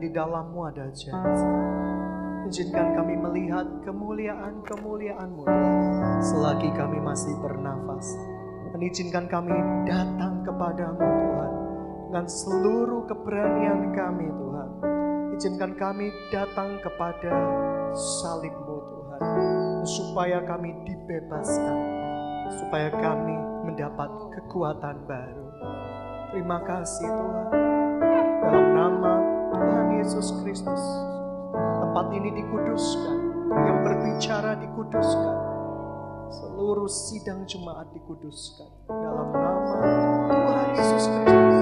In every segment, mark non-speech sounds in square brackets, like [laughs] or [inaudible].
Di dalammu ada janji. Izinkan kami melihat kemuliaan-kemuliaan-Mu selagi kami masih bernafas. Dan izinkan kami datang kepadamu Tuhan dengan seluruh keberanian kami Tuhan. Izinkan kami datang kepada salibmu Tuhan. Supaya kami dibebaskan. Supaya kami mendapat kekuatan baru. Terima kasih Tuhan. Yesus Kristus. Tempat ini dikuduskan. Yang berbicara dikuduskan. Seluruh sidang jemaat dikuduskan. Dalam nama Tuhan Yesus Kristus.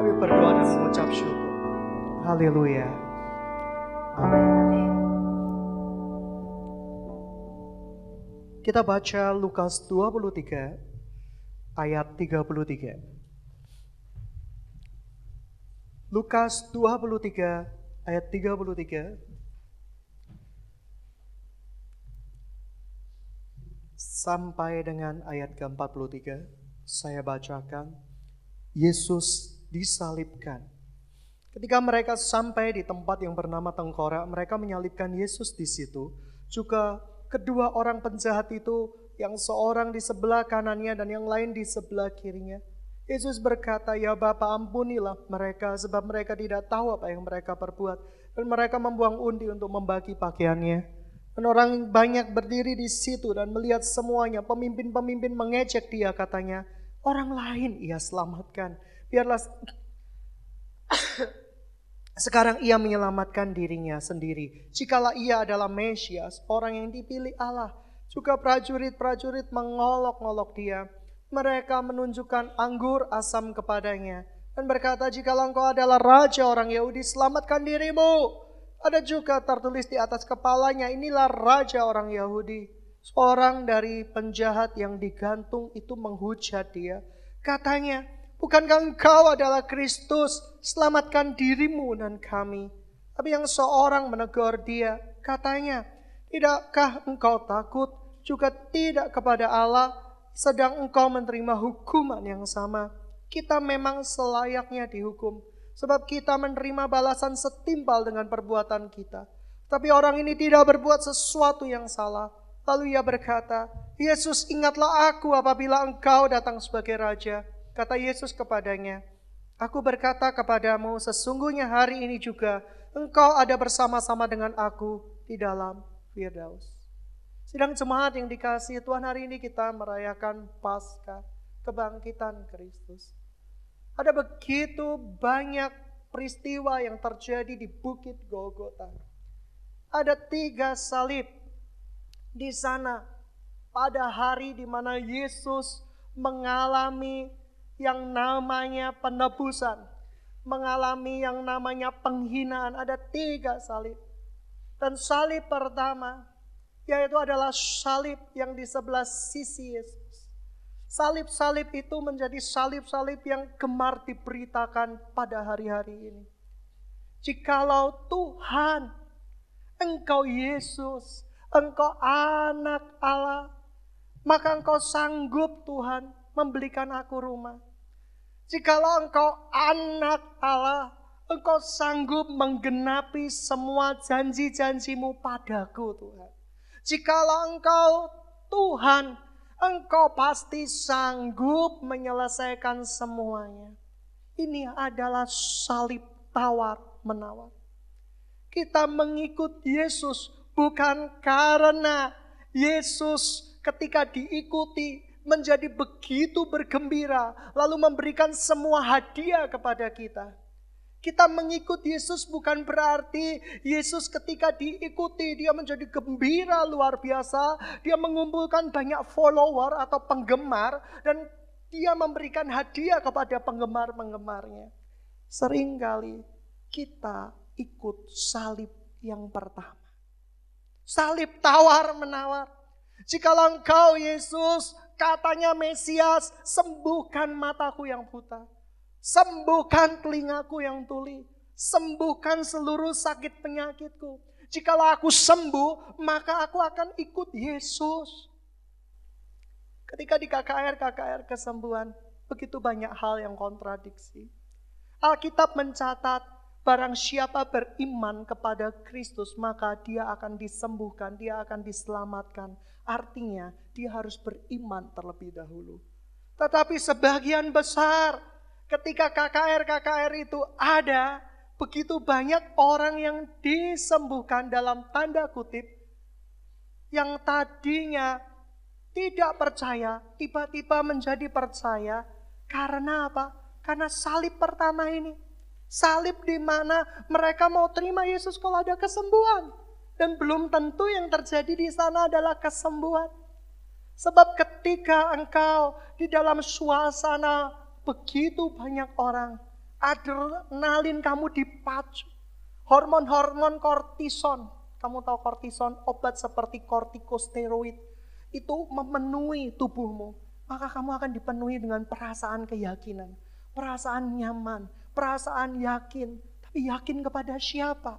Kami berdoa dan mengucap syukur. Haleluya. Amin. Kita baca Lukas 23 ayat 33. Lukas 23 ayat 33. Sampai dengan ayat ke-43 saya bacakan Yesus disalibkan. Ketika mereka sampai di tempat yang bernama Tengkorak, mereka menyalibkan Yesus di situ. Juga kedua orang penjahat itu yang seorang di sebelah kanannya dan yang lain di sebelah kirinya. Yesus berkata, "Ya Bapa, ampunilah mereka sebab mereka tidak tahu apa yang mereka perbuat." Dan mereka membuang undi untuk membagi pakaiannya. Dan orang banyak berdiri di situ dan melihat semuanya. Pemimpin-pemimpin mengejek dia katanya, "Orang lain ia selamatkan. Biarlah [coughs] sekarang ia menyelamatkan dirinya sendiri. Jikalau ia adalah Mesias, orang yang dipilih Allah. Juga prajurit-prajurit mengolok-olok dia. Mereka menunjukkan anggur asam kepadanya. Dan berkata, jikalau engkau adalah raja orang Yahudi, selamatkan dirimu. Ada juga tertulis di atas kepalanya, inilah raja orang Yahudi. Seorang dari penjahat yang digantung itu menghujat dia. Katanya, Bukankah engkau adalah Kristus? Selamatkan dirimu dan kami. Tapi yang seorang menegur dia, katanya, Tidakkah engkau takut juga tidak kepada Allah, sedang engkau menerima hukuman yang sama? Kita memang selayaknya dihukum, sebab kita menerima balasan setimpal dengan perbuatan kita. Tapi orang ini tidak berbuat sesuatu yang salah. Lalu ia berkata, Yesus ingatlah aku apabila engkau datang sebagai Raja Kata Yesus kepadanya, Aku berkata kepadamu, sesungguhnya hari ini juga engkau ada bersama-sama dengan aku di dalam Firdaus. Sidang jemaat yang dikasih Tuhan hari ini kita merayakan Paskah, kebangkitan Kristus. Ada begitu banyak peristiwa yang terjadi di Bukit Golgota. Ada tiga salib di sana pada hari di mana Yesus mengalami yang namanya penebusan, mengalami yang namanya penghinaan. Ada tiga salib. Dan salib pertama, yaitu adalah salib yang di sebelah sisi Yesus. Salib-salib itu menjadi salib-salib yang gemar diberitakan pada hari-hari ini. Jikalau Tuhan, Engkau Yesus, Engkau anak Allah, maka Engkau sanggup Tuhan membelikan aku rumah. Jikalau engkau anak Allah, engkau sanggup menggenapi semua janji-janjimu padaku Tuhan. Jikalau engkau Tuhan, engkau pasti sanggup menyelesaikan semuanya. Ini adalah salib tawar menawar. Kita mengikut Yesus bukan karena Yesus ketika diikuti menjadi begitu bergembira, lalu memberikan semua hadiah kepada kita. Kita mengikut Yesus bukan berarti Yesus ketika diikuti dia menjadi gembira luar biasa, dia mengumpulkan banyak follower atau penggemar dan dia memberikan hadiah kepada penggemar-penggemarnya. Seringkali kita ikut salib yang pertama. Salib tawar menawar. Jikalau engkau Yesus Katanya Mesias, sembuhkan mataku yang buta. Sembuhkan telingaku yang tuli. Sembuhkan seluruh sakit penyakitku. Jikalau aku sembuh, maka aku akan ikut Yesus. Ketika di KKR, KKR kesembuhan, begitu banyak hal yang kontradiksi. Alkitab mencatat barang siapa beriman kepada Kristus maka dia akan disembuhkan, dia akan diselamatkan. Artinya dia harus beriman terlebih dahulu. Tetapi sebagian besar ketika KKR-KKR itu ada, begitu banyak orang yang disembuhkan dalam tanda kutip yang tadinya tidak percaya, tiba-tiba menjadi percaya. Karena apa? Karena salib pertama ini. Salib di mana mereka mau terima Yesus kalau ada kesembuhan. Dan belum tentu yang terjadi di sana adalah kesembuhan. Sebab ketika engkau di dalam suasana begitu banyak orang, adrenalin kamu dipacu. Hormon-hormon kortison. Kamu tahu kortison, obat seperti kortikosteroid itu memenuhi tubuhmu, maka kamu akan dipenuhi dengan perasaan keyakinan, perasaan nyaman, perasaan yakin. Tapi yakin kepada siapa?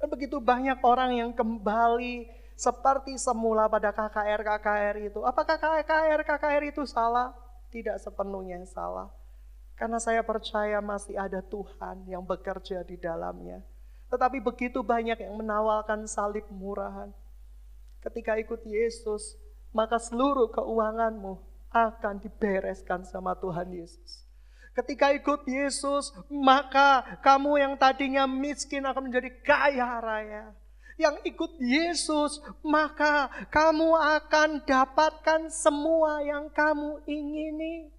Dan begitu banyak orang yang kembali seperti semula pada KKR-KKR itu. Apakah KKR-KKR itu salah? Tidak sepenuhnya salah. Karena saya percaya masih ada Tuhan yang bekerja di dalamnya. Tetapi begitu banyak yang menawarkan salib murahan Ketika ikut Yesus, maka seluruh keuanganmu akan dibereskan sama Tuhan Yesus. Ketika ikut Yesus, maka kamu yang tadinya miskin akan menjadi kaya raya. Yang ikut Yesus, maka kamu akan dapatkan semua yang kamu ingini.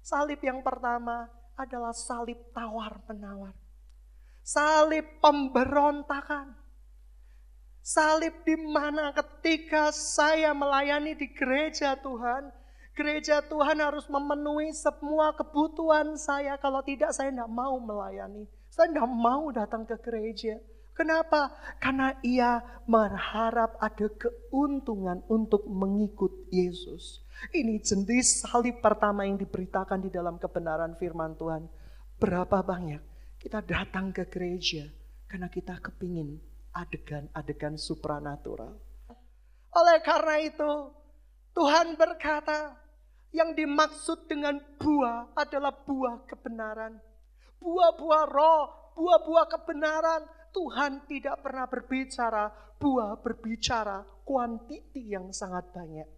Salib yang pertama adalah salib tawar-menawar. Salib pemberontakan. Salib di mana ketika saya melayani di gereja Tuhan, gereja Tuhan harus memenuhi semua kebutuhan saya. Kalau tidak saya tidak mau melayani. Saya tidak mau datang ke gereja. Kenapa? Karena ia berharap ada keuntungan untuk mengikut Yesus. Ini jenis salib pertama yang diberitakan di dalam kebenaran firman Tuhan. Berapa banyak kita datang ke gereja karena kita kepingin adegan-adegan supranatural. Oleh karena itu, Tuhan berkata, yang dimaksud dengan buah adalah buah kebenaran. Buah-buah roh, buah-buah kebenaran. Tuhan tidak pernah berbicara buah, berbicara kuantiti yang sangat banyak.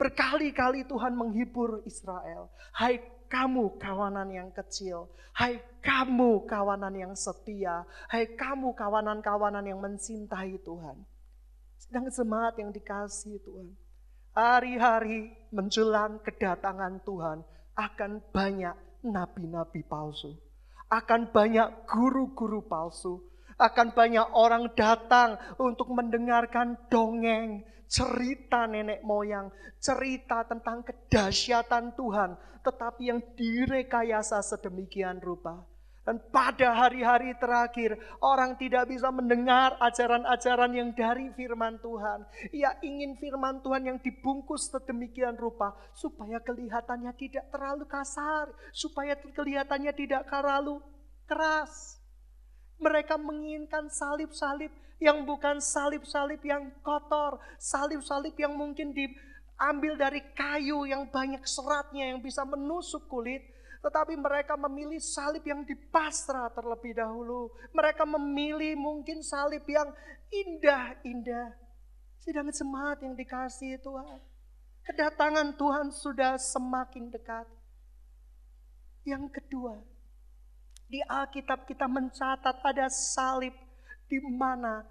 Berkali-kali Tuhan menghibur Israel. Hai kamu kawanan yang kecil, hai kamu kawanan yang setia, hai kamu kawanan-kawanan yang mencintai Tuhan. Sedang semangat yang dikasih Tuhan. Hari-hari menjelang kedatangan Tuhan akan banyak nabi-nabi palsu. Akan banyak guru-guru palsu. Akan banyak orang datang untuk mendengarkan dongeng, cerita nenek moyang, cerita tentang kedahsyatan Tuhan, tetapi yang direkayasa sedemikian rupa. Dan pada hari-hari terakhir, orang tidak bisa mendengar ajaran-ajaran yang dari firman Tuhan. Ia ingin firman Tuhan yang dibungkus sedemikian rupa, supaya kelihatannya tidak terlalu kasar, supaya kelihatannya tidak terlalu keras. Mereka menginginkan salib-salib yang bukan salib-salib yang kotor, salib-salib yang mungkin diambil dari kayu yang banyak seratnya yang bisa menusuk kulit, tetapi mereka memilih salib yang dipasrah terlebih dahulu. Mereka memilih mungkin salib yang indah-indah. Sedang semangat yang dikasih Tuhan. Kedatangan Tuhan sudah semakin dekat. Yang kedua, di Alkitab kita mencatat ada salib di mana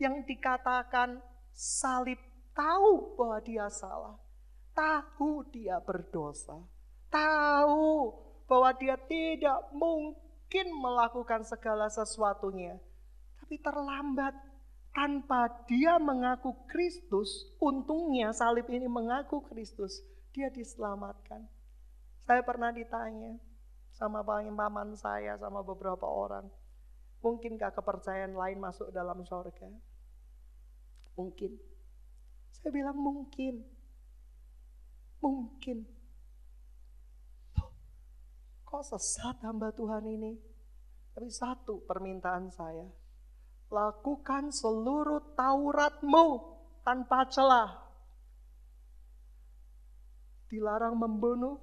yang dikatakan salib tahu bahwa dia salah. Tahu dia berdosa. Tahu bahwa dia tidak mungkin melakukan segala sesuatunya. Tapi terlambat tanpa dia mengaku Kristus, untungnya salib ini mengaku Kristus, dia diselamatkan. Saya pernah ditanya, sama paman saya, sama beberapa orang. Mungkinkah kepercayaan lain masuk dalam sorga? Mungkin. Saya bilang mungkin. Mungkin. Tuh, kok sesat hamba Tuhan ini? Tapi satu permintaan saya. Lakukan seluruh Tauratmu tanpa celah. dilarang membunuh,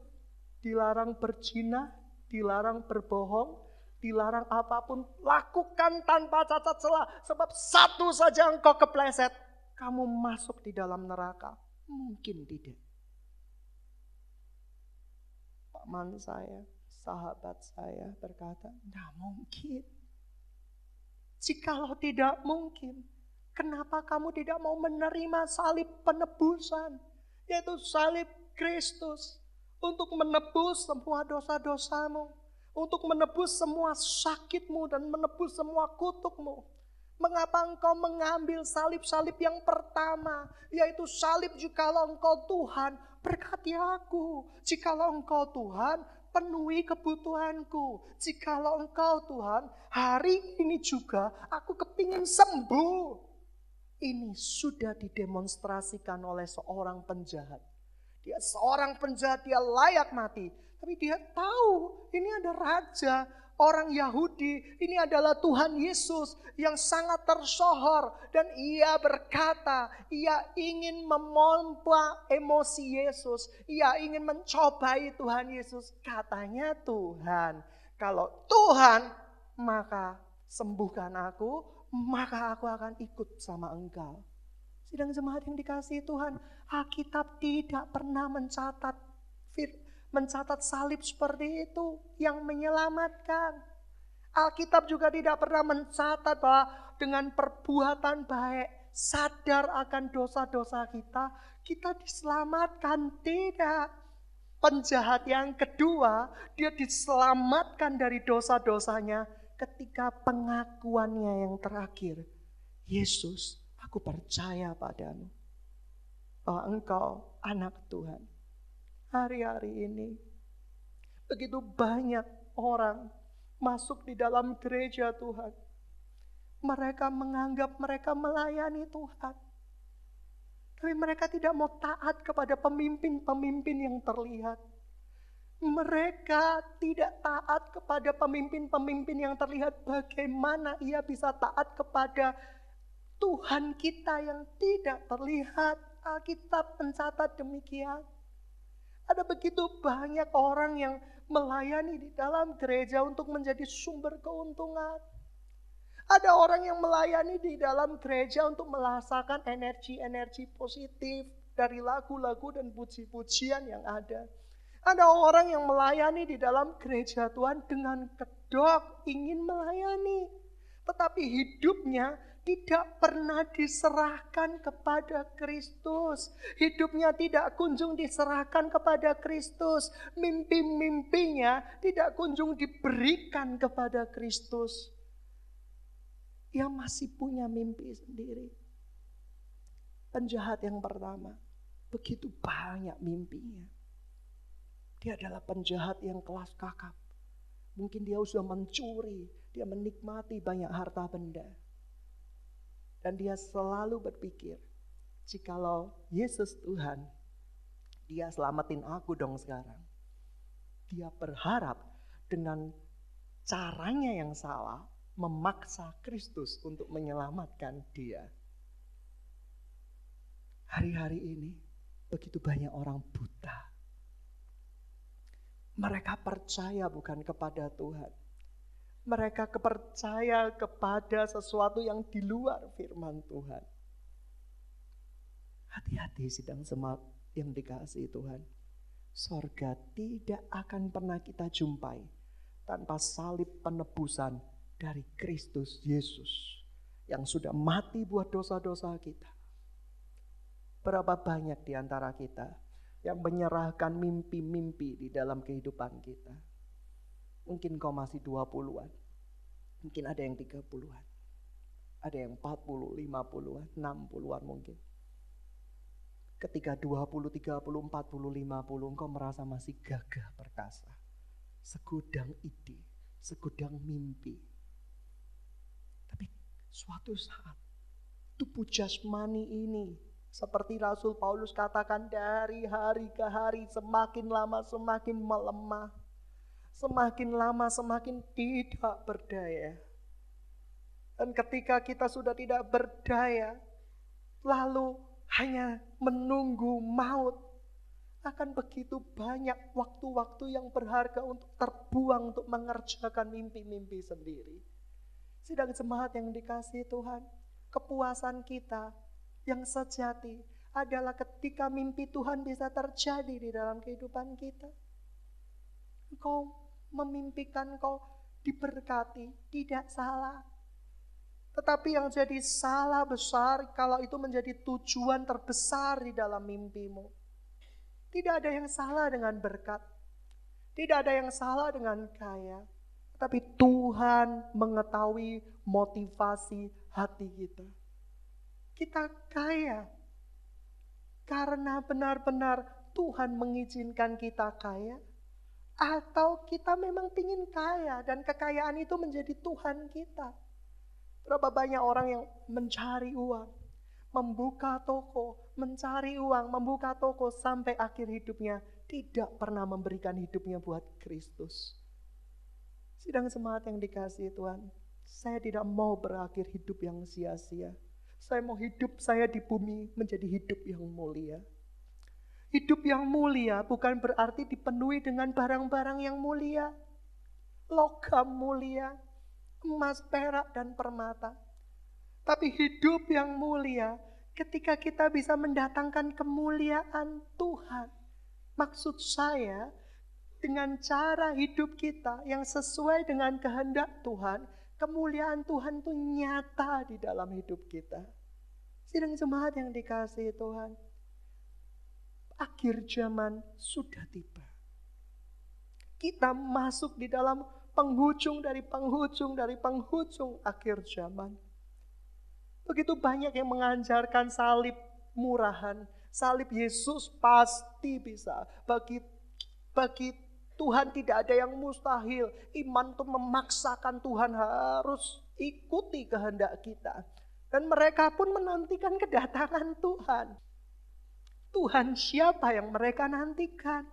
dilarang berzina, dilarang berbohong, dilarang apa pun, lakukan tanpa cacat celah. Sebab satu saja engkau kepleset, kamu masuk di dalam neraka. Mungkin tidak. Paman saya, sahabat saya berkata, tidak mungkin. Jikalau tidak mungkin, kenapa kamu tidak mau menerima salib penebusan? Yaitu salib Kristus untuk menebus semua dosa-dosamu untuk menebus semua sakitmu dan menebus semua kutukmu. Mengapa engkau mengambil salib-salib yang pertama, yaitu salib jikalau engkau Tuhan, berkati aku. Jikalau engkau Tuhan, penuhi kebutuhanku. Jikalau engkau Tuhan, hari ini juga aku kepingin sembuh. Ini sudah didemonstrasikan oleh seorang penjahat. Dia seorang penjahat, dia layak mati. Tapi dia tahu ini ada raja, orang Yahudi, ini adalah Tuhan Yesus yang sangat tersohor dan ia berkata, ia ingin memompa emosi Yesus, ia ingin mencobai Tuhan Yesus. Katanya Tuhan, kalau Tuhan maka sembuhkan aku, maka aku akan ikut sama engkau. Sidang jemaat yang dikasih Tuhan, Alkitab tidak pernah mencatat mencatat salib seperti itu yang menyelamatkan. Alkitab juga tidak pernah mencatat bahwa dengan perbuatan baik, sadar akan dosa-dosa kita, kita diselamatkan. Tidak. Penjahat yang kedua, dia diselamatkan dari dosa-dosanya ketika pengakuannya yang terakhir. Yesus, aku percaya padamu bahwa engkau anak Tuhan hari-hari ini. Begitu banyak orang masuk di dalam gereja Tuhan. Mereka menganggap mereka melayani Tuhan. Tapi mereka tidak mau taat kepada pemimpin-pemimpin yang terlihat. Mereka tidak taat kepada pemimpin-pemimpin yang terlihat. Bagaimana ia bisa taat kepada Tuhan kita yang tidak terlihat? Alkitab mencatat demikian. Ada begitu banyak orang yang melayani di dalam gereja untuk menjadi sumber keuntungan. Ada orang yang melayani di dalam gereja untuk merasakan energi-energi positif dari lagu-lagu dan puji-pujian yang ada. Ada orang yang melayani di dalam gereja Tuhan dengan kedok ingin melayani. Tetapi hidupnya tidak pernah diserahkan kepada Kristus. Hidupnya tidak kunjung diserahkan kepada Kristus. Mimpi-mimpinya tidak kunjung diberikan kepada Kristus. Ia masih punya mimpi sendiri. Penjahat yang pertama, begitu banyak mimpinya. Dia adalah penjahat yang kelas kakap. Mungkin dia sudah mencuri, dia menikmati banyak harta benda dan dia selalu berpikir, jikalau Yesus Tuhan, dia selamatin aku dong sekarang. Dia berharap dengan caranya yang salah memaksa Kristus untuk menyelamatkan dia. Hari-hari ini begitu banyak orang buta. Mereka percaya bukan kepada Tuhan, mereka kepercaya kepada sesuatu yang di luar firman Tuhan. Hati-hati sidang semat yang dikasih Tuhan. Sorga tidak akan pernah kita jumpai tanpa salib penebusan dari Kristus Yesus yang sudah mati buat dosa-dosa kita. Berapa banyak di antara kita yang menyerahkan mimpi-mimpi di dalam kehidupan kita Mungkin kau masih 20-an. Mungkin ada yang 30-an. Ada yang 40, 50-an, 60-an mungkin. Ketika 20, 30, 40, 50 engkau merasa masih gagah perkasa. Segudang ide, segudang mimpi. Tapi suatu saat tubuh jasmani ini seperti Rasul Paulus katakan dari hari ke hari semakin lama semakin melemah semakin lama semakin tidak berdaya. Dan ketika kita sudah tidak berdaya, lalu hanya menunggu maut. akan begitu banyak waktu-waktu yang berharga untuk terbuang untuk mengerjakan mimpi-mimpi sendiri. Sedang jemaat yang dikasih Tuhan, kepuasan kita yang sejati adalah ketika mimpi Tuhan bisa terjadi di dalam kehidupan kita. Engkau memimpikan kau diberkati, tidak salah. Tetapi yang jadi salah besar kalau itu menjadi tujuan terbesar di dalam mimpimu. Tidak ada yang salah dengan berkat. Tidak ada yang salah dengan kaya. Tapi Tuhan mengetahui motivasi hati kita. Kita kaya. Karena benar-benar Tuhan mengizinkan kita kaya. Atau kita memang ingin kaya dan kekayaan itu menjadi Tuhan kita. Berapa banyak orang yang mencari uang, membuka toko, mencari uang, membuka toko sampai akhir hidupnya tidak pernah memberikan hidupnya buat Kristus. Sidang semangat yang dikasih Tuhan, saya tidak mau berakhir hidup yang sia-sia. Saya mau hidup saya di bumi menjadi hidup yang mulia. Hidup yang mulia bukan berarti dipenuhi dengan barang-barang yang mulia. Logam mulia, emas, perak, dan permata. Tapi hidup yang mulia ketika kita bisa mendatangkan kemuliaan Tuhan. Maksud saya, dengan cara hidup kita yang sesuai dengan kehendak Tuhan, kemuliaan Tuhan itu nyata di dalam hidup kita. Sidang jemaat yang dikasih Tuhan, akhir zaman sudah tiba. Kita masuk di dalam penghujung dari penghujung dari penghujung akhir zaman. Begitu banyak yang mengajarkan salib murahan. Salib Yesus pasti bisa. Bagi bagi Tuhan tidak ada yang mustahil. Iman itu memaksakan Tuhan harus ikuti kehendak kita. Dan mereka pun menantikan kedatangan Tuhan. Tuhan siapa yang mereka nantikan?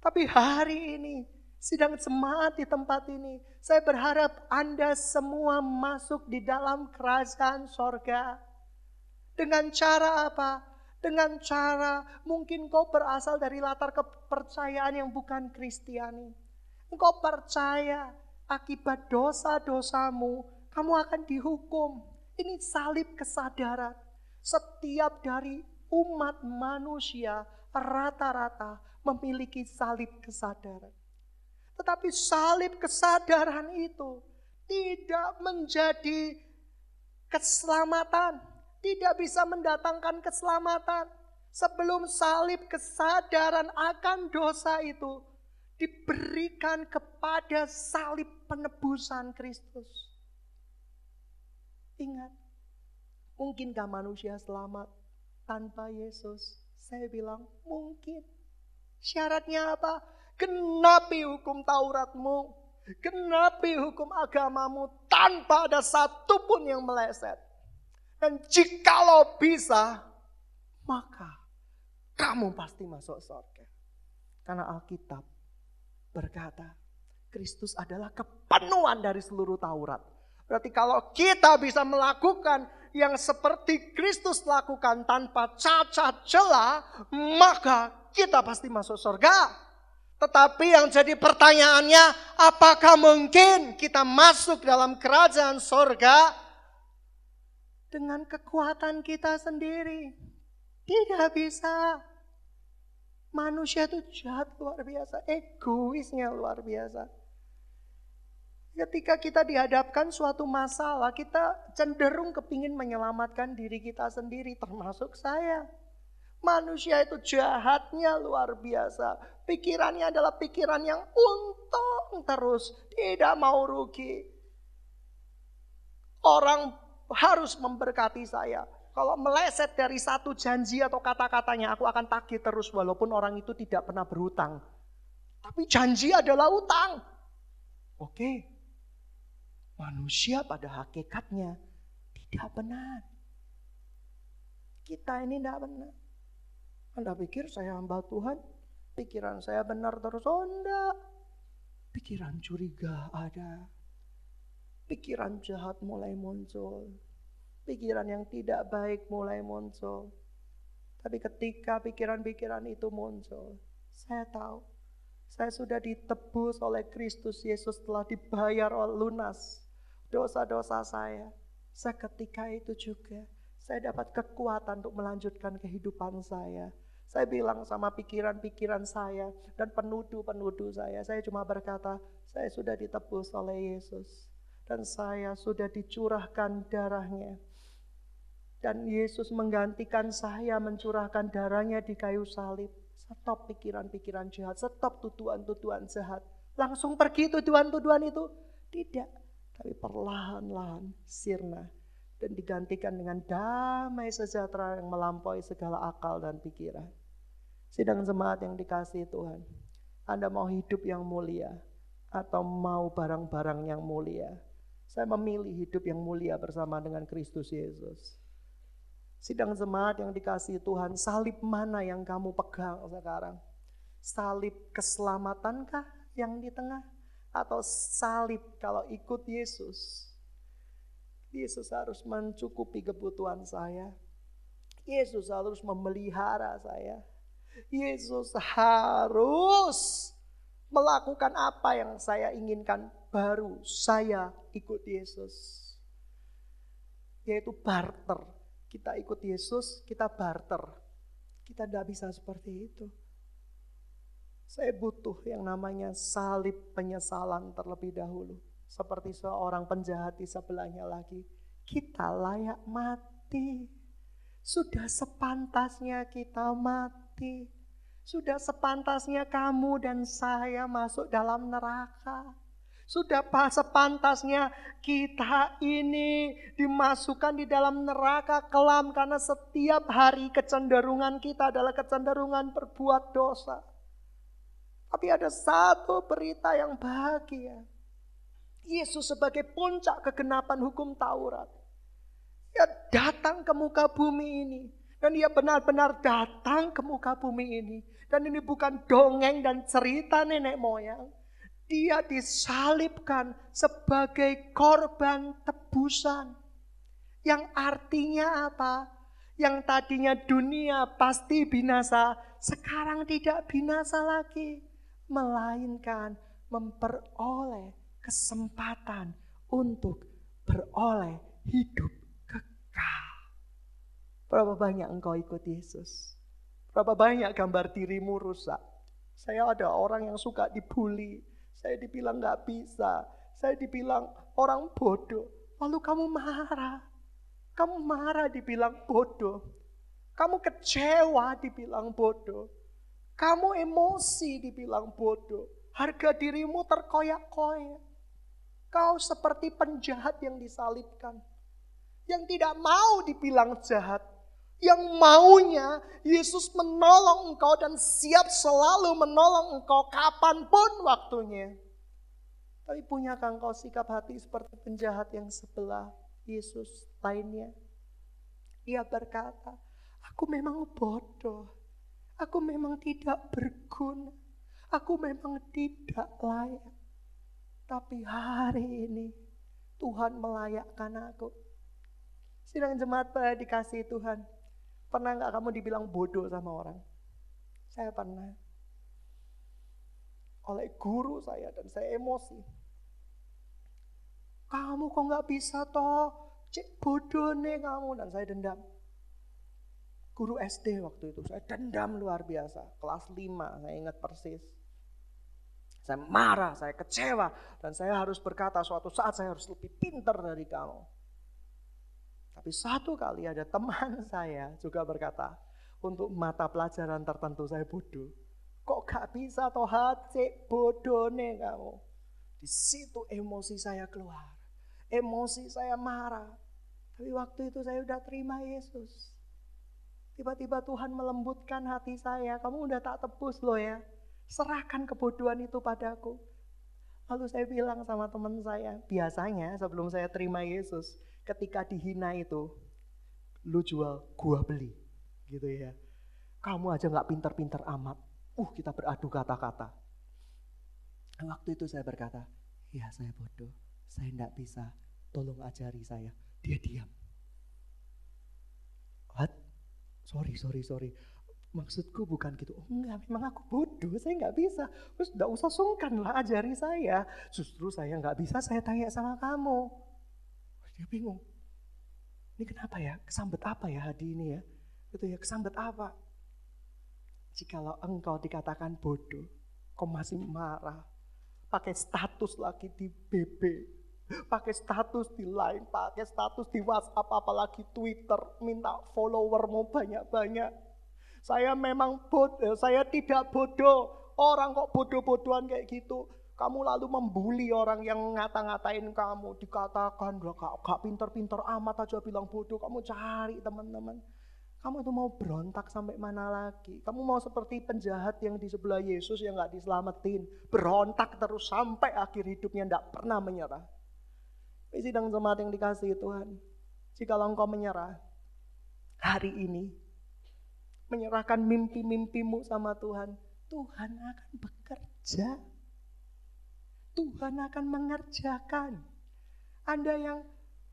Tapi hari ini sidang jemaat di tempat ini. Saya berharap Anda semua masuk di dalam kerajaan sorga. Dengan cara apa? Dengan cara mungkin kau berasal dari latar kepercayaan yang bukan Kristiani. Engkau percaya akibat dosa-dosamu kamu akan dihukum. Ini salib kesadaran. Setiap dari umat manusia rata-rata memiliki salib kesadaran. Tetapi salib kesadaran itu tidak menjadi keselamatan, tidak bisa mendatangkan keselamatan. Sebelum salib kesadaran akan dosa itu diberikan kepada salib penebusan Kristus. Ingat, mungkinkah manusia selamat tanpa Yesus? Saya bilang mungkin. Syaratnya apa? Genapi hukum Tauratmu. Genapi hukum agamamu tanpa ada satupun yang meleset. Dan jikalau bisa, maka kamu pasti masuk surga. Karena Alkitab berkata, Kristus adalah kepenuhan dari seluruh Taurat. Berarti kalau kita bisa melakukan yang seperti Kristus lakukan tanpa cacat celah, maka kita pasti masuk surga. Tetapi yang jadi pertanyaannya, apakah mungkin kita masuk dalam kerajaan sorga dengan kekuatan kita sendiri? Tidak bisa. Manusia itu jahat luar biasa, egoisnya luar biasa. Ketika kita dihadapkan suatu masalah, kita cenderung kepingin menyelamatkan diri kita sendiri, termasuk saya. Manusia itu jahatnya luar biasa. Pikirannya adalah pikiran yang untung terus. Tidak mau rugi. Orang harus memberkati saya. Kalau meleset dari satu janji atau kata-katanya, aku akan tagih terus walaupun orang itu tidak pernah berhutang. Tapi janji adalah utang. Oke. Manusia pada hakikatnya tidak benar. Kita ini tidak benar. Anda pikir saya hamba Tuhan? Pikiran saya benar terus? Oh enggak. Pikiran curiga ada. Pikiran jahat mulai muncul. Pikiran yang tidak baik mulai muncul. Tapi ketika pikiran-pikiran itu muncul, saya tahu saya sudah ditebus oleh Kristus Yesus telah dibayar lunas dosa-dosa saya. Seketika itu juga saya dapat kekuatan untuk melanjutkan kehidupan saya. Saya bilang sama pikiran-pikiran saya dan penuduh-penuduh saya, saya cuma berkata, saya sudah ditebus oleh Yesus. Dan saya sudah dicurahkan darahnya. Dan Yesus menggantikan saya mencurahkan darahnya di kayu salib. Stop pikiran-pikiran jahat, stop tuduhan-tuduhan jahat. Langsung pergi tuduhan-tuduhan itu. Tidak, tapi perlahan-lahan sirna dan digantikan dengan damai sejahtera yang melampaui segala akal dan pikiran. Sidang jemaat yang dikasih Tuhan, Anda mau hidup yang mulia atau mau barang-barang yang mulia? Saya memilih hidup yang mulia bersama dengan Kristus Yesus. Sidang jemaat yang dikasih Tuhan, salib mana yang kamu pegang sekarang? Salib keselamatankah yang di tengah? Atau salib kalau ikut Yesus? Yesus harus mencukupi kebutuhan saya. Yesus harus memelihara saya. Yesus harus melakukan apa yang saya inginkan baru saya ikut Yesus. Yaitu barter kita ikut Yesus, kita barter. Kita tidak bisa seperti itu. Saya butuh yang namanya salib penyesalan terlebih dahulu. Seperti seorang penjahat di sebelahnya lagi. Kita layak mati. Sudah sepantasnya kita mati. Sudah sepantasnya kamu dan saya masuk dalam neraka. Sudah sepantasnya kita ini dimasukkan di dalam neraka kelam karena setiap hari kecenderungan kita adalah kecenderungan berbuat dosa. Tapi ada satu berita yang bahagia. Yesus sebagai puncak kegenapan hukum Taurat. Dia datang ke muka bumi ini. Dan dia benar-benar datang ke muka bumi ini. Dan ini bukan dongeng dan cerita nenek moyang dia disalibkan sebagai korban tebusan. Yang artinya apa? Yang tadinya dunia pasti binasa, sekarang tidak binasa lagi. Melainkan memperoleh kesempatan untuk beroleh hidup kekal. Berapa banyak engkau ikut Yesus? Berapa banyak gambar dirimu rusak? Saya ada orang yang suka dibully, saya dibilang nggak bisa. Saya dibilang orang bodoh. Lalu kamu marah. Kamu marah dibilang bodoh. Kamu kecewa dibilang bodoh. Kamu emosi dibilang bodoh. Harga dirimu terkoyak-koyak. Kau seperti penjahat yang disalibkan. Yang tidak mau dibilang jahat. Yang maunya Yesus menolong engkau dan siap selalu menolong engkau kapan pun waktunya. Tapi punyakah engkau sikap hati seperti penjahat yang sebelah Yesus lainnya? Ia berkata, aku memang bodoh. Aku memang tidak berguna. Aku memang tidak layak. Tapi hari ini Tuhan melayakkan aku. Sidang jemaat dikasih Tuhan. Pernah nggak kamu dibilang bodoh sama orang? Saya pernah. Oleh guru saya dan saya emosi. Kamu kok nggak bisa toh? Cek bodoh nih kamu dan saya dendam. Guru SD waktu itu saya dendam luar biasa. Kelas 5 saya ingat persis. Saya marah, saya kecewa dan saya harus berkata suatu saat saya harus lebih pintar dari kamu. Tapi satu kali ada teman [laughs] saya juga berkata, untuk mata pelajaran tertentu saya bodoh. Kok gak bisa toh hati bodoh nih kamu. Di situ emosi saya keluar. Emosi saya marah. Tapi waktu itu saya udah terima Yesus. Tiba-tiba Tuhan melembutkan hati saya. Kamu udah tak tebus loh ya. Serahkan kebodohan itu padaku. Lalu saya bilang sama teman saya, biasanya sebelum saya terima Yesus, ketika dihina itu, lu jual, gua beli. Gitu ya. Kamu aja nggak pinter-pinter amat. Uh, kita beradu kata-kata. Waktu itu saya berkata, ya saya bodoh, saya nggak bisa, tolong ajari saya. Dia diam. Sorry, sorry, sorry. Maksudku bukan gitu. Oh enggak, memang aku bodoh, saya nggak bisa. Terus nggak usah sungkan lah ajari saya. Justru saya nggak bisa, saya tanya sama kamu. Dia bingung. Ini kenapa ya? Kesambet apa ya hadi ini ya? Itu ya, kesambet apa? Jikalau engkau dikatakan bodoh, kau masih marah. Pakai status lagi di BB, pakai status di line, pakai status di WhatsApp, apalagi Twitter, minta followermu banyak-banyak. Saya memang bodoh, saya tidak bodoh. Orang kok bodoh-bodohan kayak gitu. Kamu lalu membuli orang yang ngata-ngatain kamu, dikatakan gak, gak pinter-pinter amat aja bilang bodoh, kamu cari teman-teman. Kamu itu mau berontak sampai mana lagi? Kamu mau seperti penjahat yang di sebelah Yesus yang gak diselamatin. Berontak terus sampai akhir hidupnya gak pernah menyerah. Ini sidang jemaat yang dikasih Tuhan. Jika engkau menyerah, hari ini menyerahkan mimpi-mimpimu sama Tuhan, Tuhan akan bekerja. Tuhan akan mengerjakan. Anda yang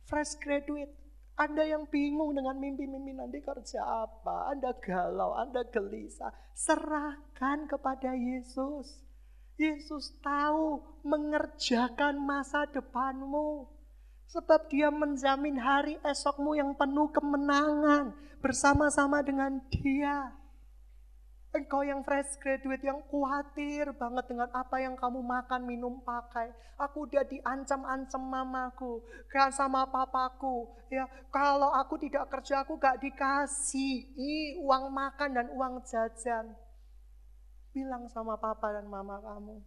fresh graduate, Anda yang bingung dengan mimpi-mimpi nanti kerja apa, Anda galau, Anda gelisah, serahkan kepada Yesus. Yesus tahu mengerjakan masa depanmu. Sebab dia menjamin hari esokmu yang penuh kemenangan bersama-sama dengan dia. Engkau yang fresh graduate yang khawatir banget dengan apa yang kamu makan, minum, pakai. Aku udah diancam-ancam mamaku, kan sama papaku. Ya, kalau aku tidak kerja aku gak dikasih uang makan dan uang jajan. Bilang sama papa dan mama kamu,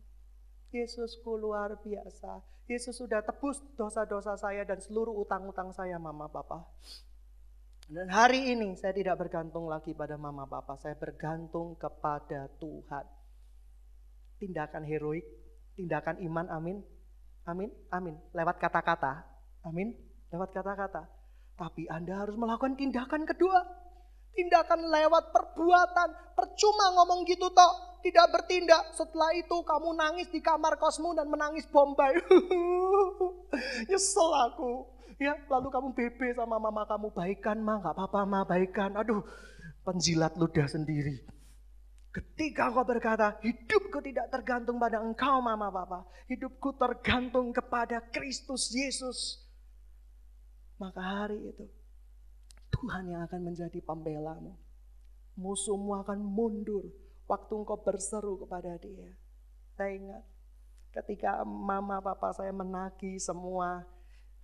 Yesusku luar biasa. Yesus sudah tebus dosa-dosa saya dan seluruh utang-utang saya mama papa. Dan hari ini saya tidak bergantung lagi pada mama papa, saya bergantung kepada Tuhan. Tindakan heroik, tindakan iman, amin. Amin, amin. Lewat kata-kata, amin. Lewat kata-kata. Tapi Anda harus melakukan tindakan kedua. Tindakan lewat perbuatan. Percuma ngomong gitu toh. Tidak bertindak. Setelah itu kamu nangis di kamar kosmu dan menangis bombay. [laughs] Nyesel aku. Ya, lalu kamu bebe sama mama kamu baikan mah, nggak apa-apa mah baikan. Aduh, penjilat ludah sendiri. Ketika kau berkata, hidupku tidak tergantung pada engkau mama papa. Hidupku tergantung kepada Kristus Yesus. Maka hari itu, Tuhan yang akan menjadi pembelamu. Musuhmu akan mundur waktu engkau berseru kepada dia. Saya ingat ketika mama papa saya menagih semua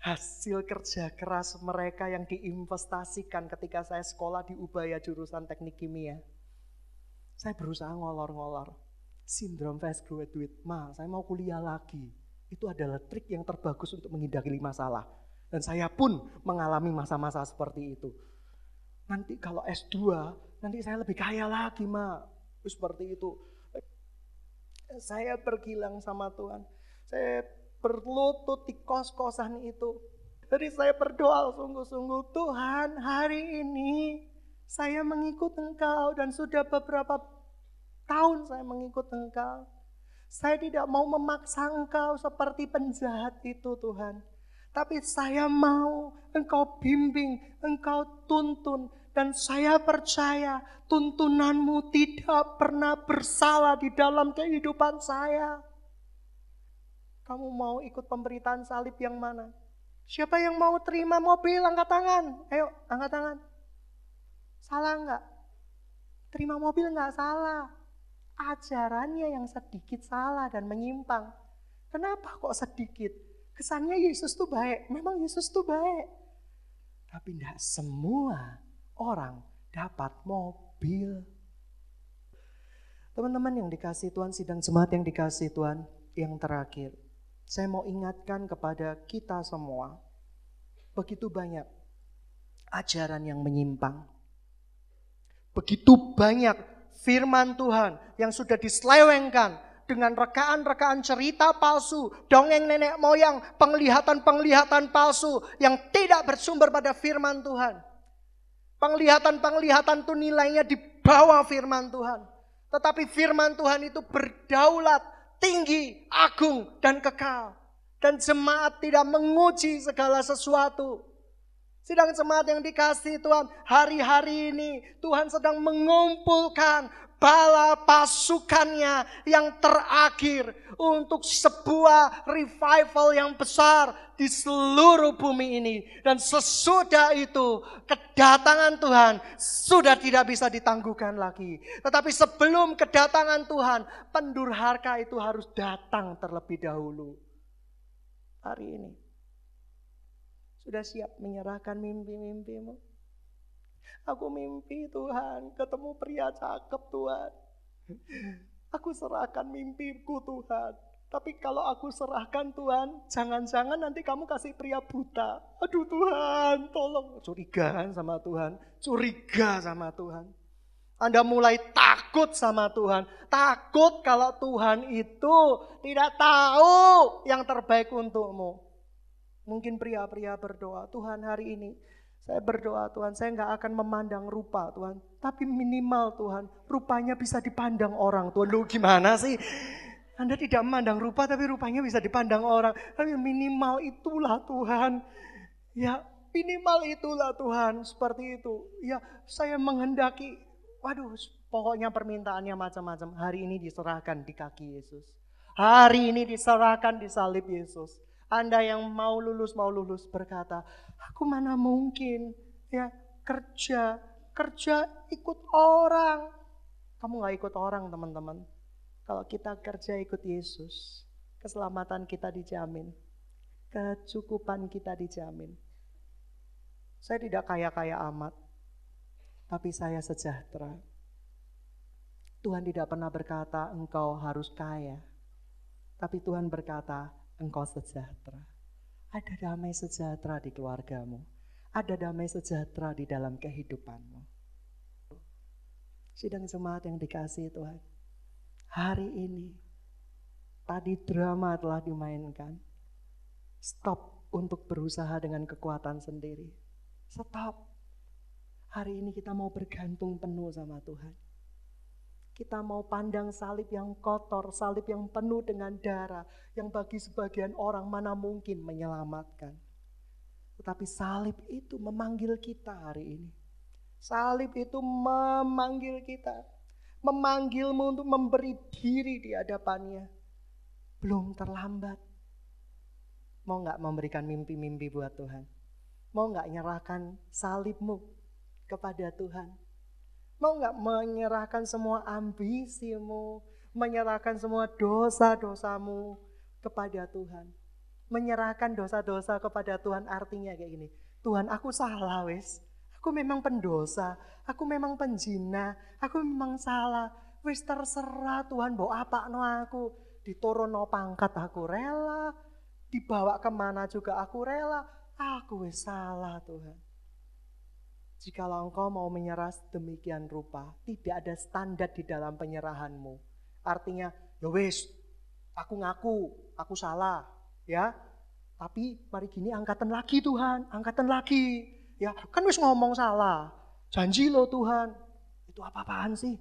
hasil kerja keras mereka yang diinvestasikan ketika saya sekolah di Ubaya jurusan teknik kimia. Saya berusaha ngolor-ngolor. Sindrom fast graduate, ma saya mau kuliah lagi. Itu adalah trik yang terbagus untuk menghindari masalah. Dan saya pun mengalami masa-masa seperti itu. Nanti kalau S2, nanti saya lebih kaya lagi, ma. Seperti itu. Saya bergilang sama Tuhan. Saya berlutut di kos-kosan itu. Jadi saya berdoa sungguh-sungguh, Tuhan hari ini saya mengikut Engkau dan sudah beberapa tahun saya mengikut Engkau. Saya tidak mau memaksa Engkau seperti penjahat itu Tuhan. Tapi saya mau Engkau bimbing, Engkau tuntun. Dan saya percaya tuntunanmu tidak pernah bersalah di dalam kehidupan saya. Kamu mau ikut pemberitaan salib yang mana? Siapa yang mau terima mobil angkat tangan? Ayo angkat tangan. Salah enggak? Terima mobil enggak salah. Ajarannya yang sedikit salah dan menyimpang. Kenapa kok sedikit? Kesannya Yesus tuh baik. Memang Yesus tuh baik. Tapi enggak semua orang dapat mobil. Teman-teman yang dikasih Tuhan, sidang jemaat yang dikasih Tuhan, yang terakhir. Saya mau ingatkan kepada kita semua, begitu banyak ajaran yang menyimpang. Begitu banyak firman Tuhan yang sudah diselewengkan dengan rekaan-rekaan cerita palsu, dongeng nenek moyang, penglihatan-penglihatan palsu yang tidak bersumber pada firman Tuhan. Penglihatan-penglihatan itu nilainya di bawah firman Tuhan. Tetapi firman Tuhan itu berdaulat tinggi, agung, dan kekal. Dan jemaat tidak menguji segala sesuatu. Sidang jemaat yang dikasih Tuhan, hari-hari ini Tuhan sedang mengumpulkan bala pasukannya yang terakhir untuk sebuah revival yang besar di seluruh bumi ini. Dan sesudah itu kedatangan Tuhan sudah tidak bisa ditangguhkan lagi. Tetapi sebelum kedatangan Tuhan, pendurhaka itu harus datang terlebih dahulu. Hari ini. Sudah siap menyerahkan mimpi-mimpimu? Aku mimpi Tuhan, ketemu pria cakep Tuhan. Aku serahkan mimpiku Tuhan. Tapi kalau aku serahkan Tuhan, jangan-jangan nanti kamu kasih pria buta. Aduh Tuhan, tolong. Curigaan sama Tuhan, curiga sama Tuhan. Anda mulai takut sama Tuhan. Takut kalau Tuhan itu tidak tahu yang terbaik untukmu. Mungkin pria-pria berdoa, Tuhan hari ini saya berdoa Tuhan, saya nggak akan memandang rupa Tuhan. Tapi minimal Tuhan, rupanya bisa dipandang orang Tuhan. Lu gimana sih? Anda tidak memandang rupa tapi rupanya bisa dipandang orang. Tapi minimal itulah Tuhan. Ya minimal itulah Tuhan. Seperti itu. Ya saya menghendaki. Waduh pokoknya permintaannya macam-macam. Hari ini diserahkan di kaki Yesus. Hari ini diserahkan di salib Yesus. Anda yang mau lulus, mau lulus berkata, aku mana mungkin ya kerja, kerja ikut orang. Kamu nggak ikut orang teman-teman. Kalau kita kerja ikut Yesus, keselamatan kita dijamin. Kecukupan kita dijamin. Saya tidak kaya-kaya amat, tapi saya sejahtera. Tuhan tidak pernah berkata engkau harus kaya. Tapi Tuhan berkata, engkau sejahtera. Ada damai sejahtera di keluargamu. Ada damai sejahtera di dalam kehidupanmu. Sidang jemaat yang dikasih Tuhan. Hari ini, tadi drama telah dimainkan. Stop untuk berusaha dengan kekuatan sendiri. Stop. Hari ini kita mau bergantung penuh sama Tuhan. Kita mau pandang salib yang kotor, salib yang penuh dengan darah, yang bagi sebagian orang mana mungkin menyelamatkan. Tetapi salib itu memanggil kita hari ini. Salib itu memanggil kita. Memanggilmu untuk memberi diri di hadapannya. Belum terlambat. Mau nggak memberikan mimpi-mimpi buat Tuhan? Mau nggak nyerahkan salibmu kepada Tuhan? Mau nggak menyerahkan semua ambisimu, menyerahkan semua dosa-dosamu kepada Tuhan. Menyerahkan dosa-dosa kepada Tuhan artinya kayak gini. Tuhan aku salah wes. Aku memang pendosa. Aku memang penjina. Aku memang salah. Wes terserah Tuhan bawa apa no aku. Diturun no pangkat aku rela. Dibawa ke mana juga aku rela. Aku wes salah Tuhan. Jikalau engkau mau menyerah demikian rupa, tidak ada standar di dalam penyerahanmu. Artinya, ya wis, aku ngaku, aku salah, ya. Tapi mari gini angkatan lagi Tuhan, angkatan lagi. Ya, kan wis ngomong salah. Janji lo Tuhan. Itu apa-apaan sih?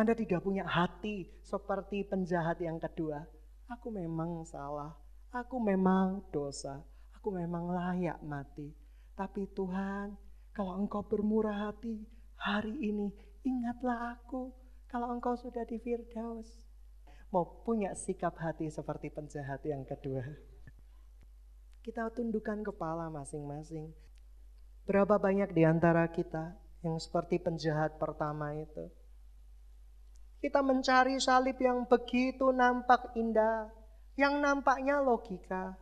Anda tidak punya hati seperti penjahat yang kedua. Aku memang salah, aku memang dosa, aku memang layak mati. Tapi Tuhan, kalau engkau bermurah hati hari ini, ingatlah aku. Kalau engkau sudah di Firdaus. Mau punya sikap hati seperti penjahat yang kedua. Kita tundukkan kepala masing-masing. Berapa banyak di antara kita yang seperti penjahat pertama itu. Kita mencari salib yang begitu nampak indah, yang nampaknya logika,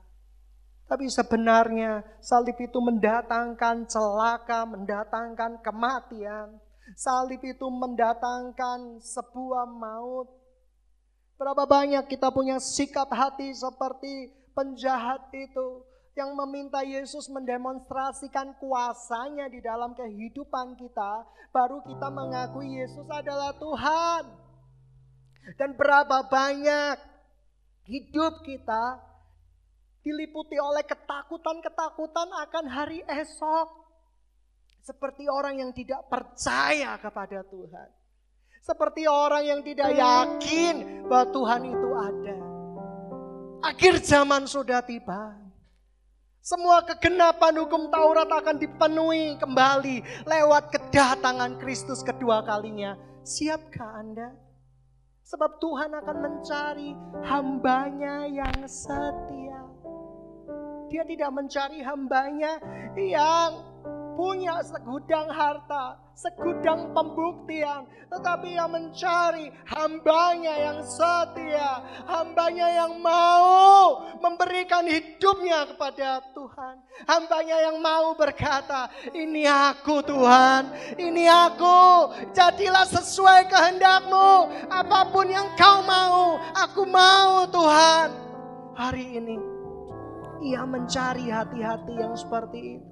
tapi sebenarnya salib itu mendatangkan celaka, mendatangkan kematian. Salib itu mendatangkan sebuah maut. Berapa banyak kita punya sikap hati seperti penjahat itu yang meminta Yesus mendemonstrasikan kuasanya di dalam kehidupan kita, baru kita mengakui Yesus adalah Tuhan. Dan berapa banyak hidup kita diliputi oleh ketakutan-ketakutan akan hari esok. Seperti orang yang tidak percaya kepada Tuhan. Seperti orang yang tidak yakin bahwa Tuhan itu ada. Akhir zaman sudah tiba. Semua kegenapan hukum Taurat akan dipenuhi kembali lewat kedatangan Kristus kedua kalinya. Siapkah Anda? Sebab Tuhan akan mencari hambanya yang setia. Dia tidak mencari hambanya. Yang punya segudang harta, segudang pembuktian, tetapi yang mencari hambanya yang setia, hambanya yang mau memberikan hidupnya kepada Tuhan, hambanya yang mau berkata, ini aku Tuhan, ini aku, jadilah sesuai kehendakmu, apa pun yang kau mau, aku mau Tuhan. Hari ini ia mencari hati-hati yang seperti itu.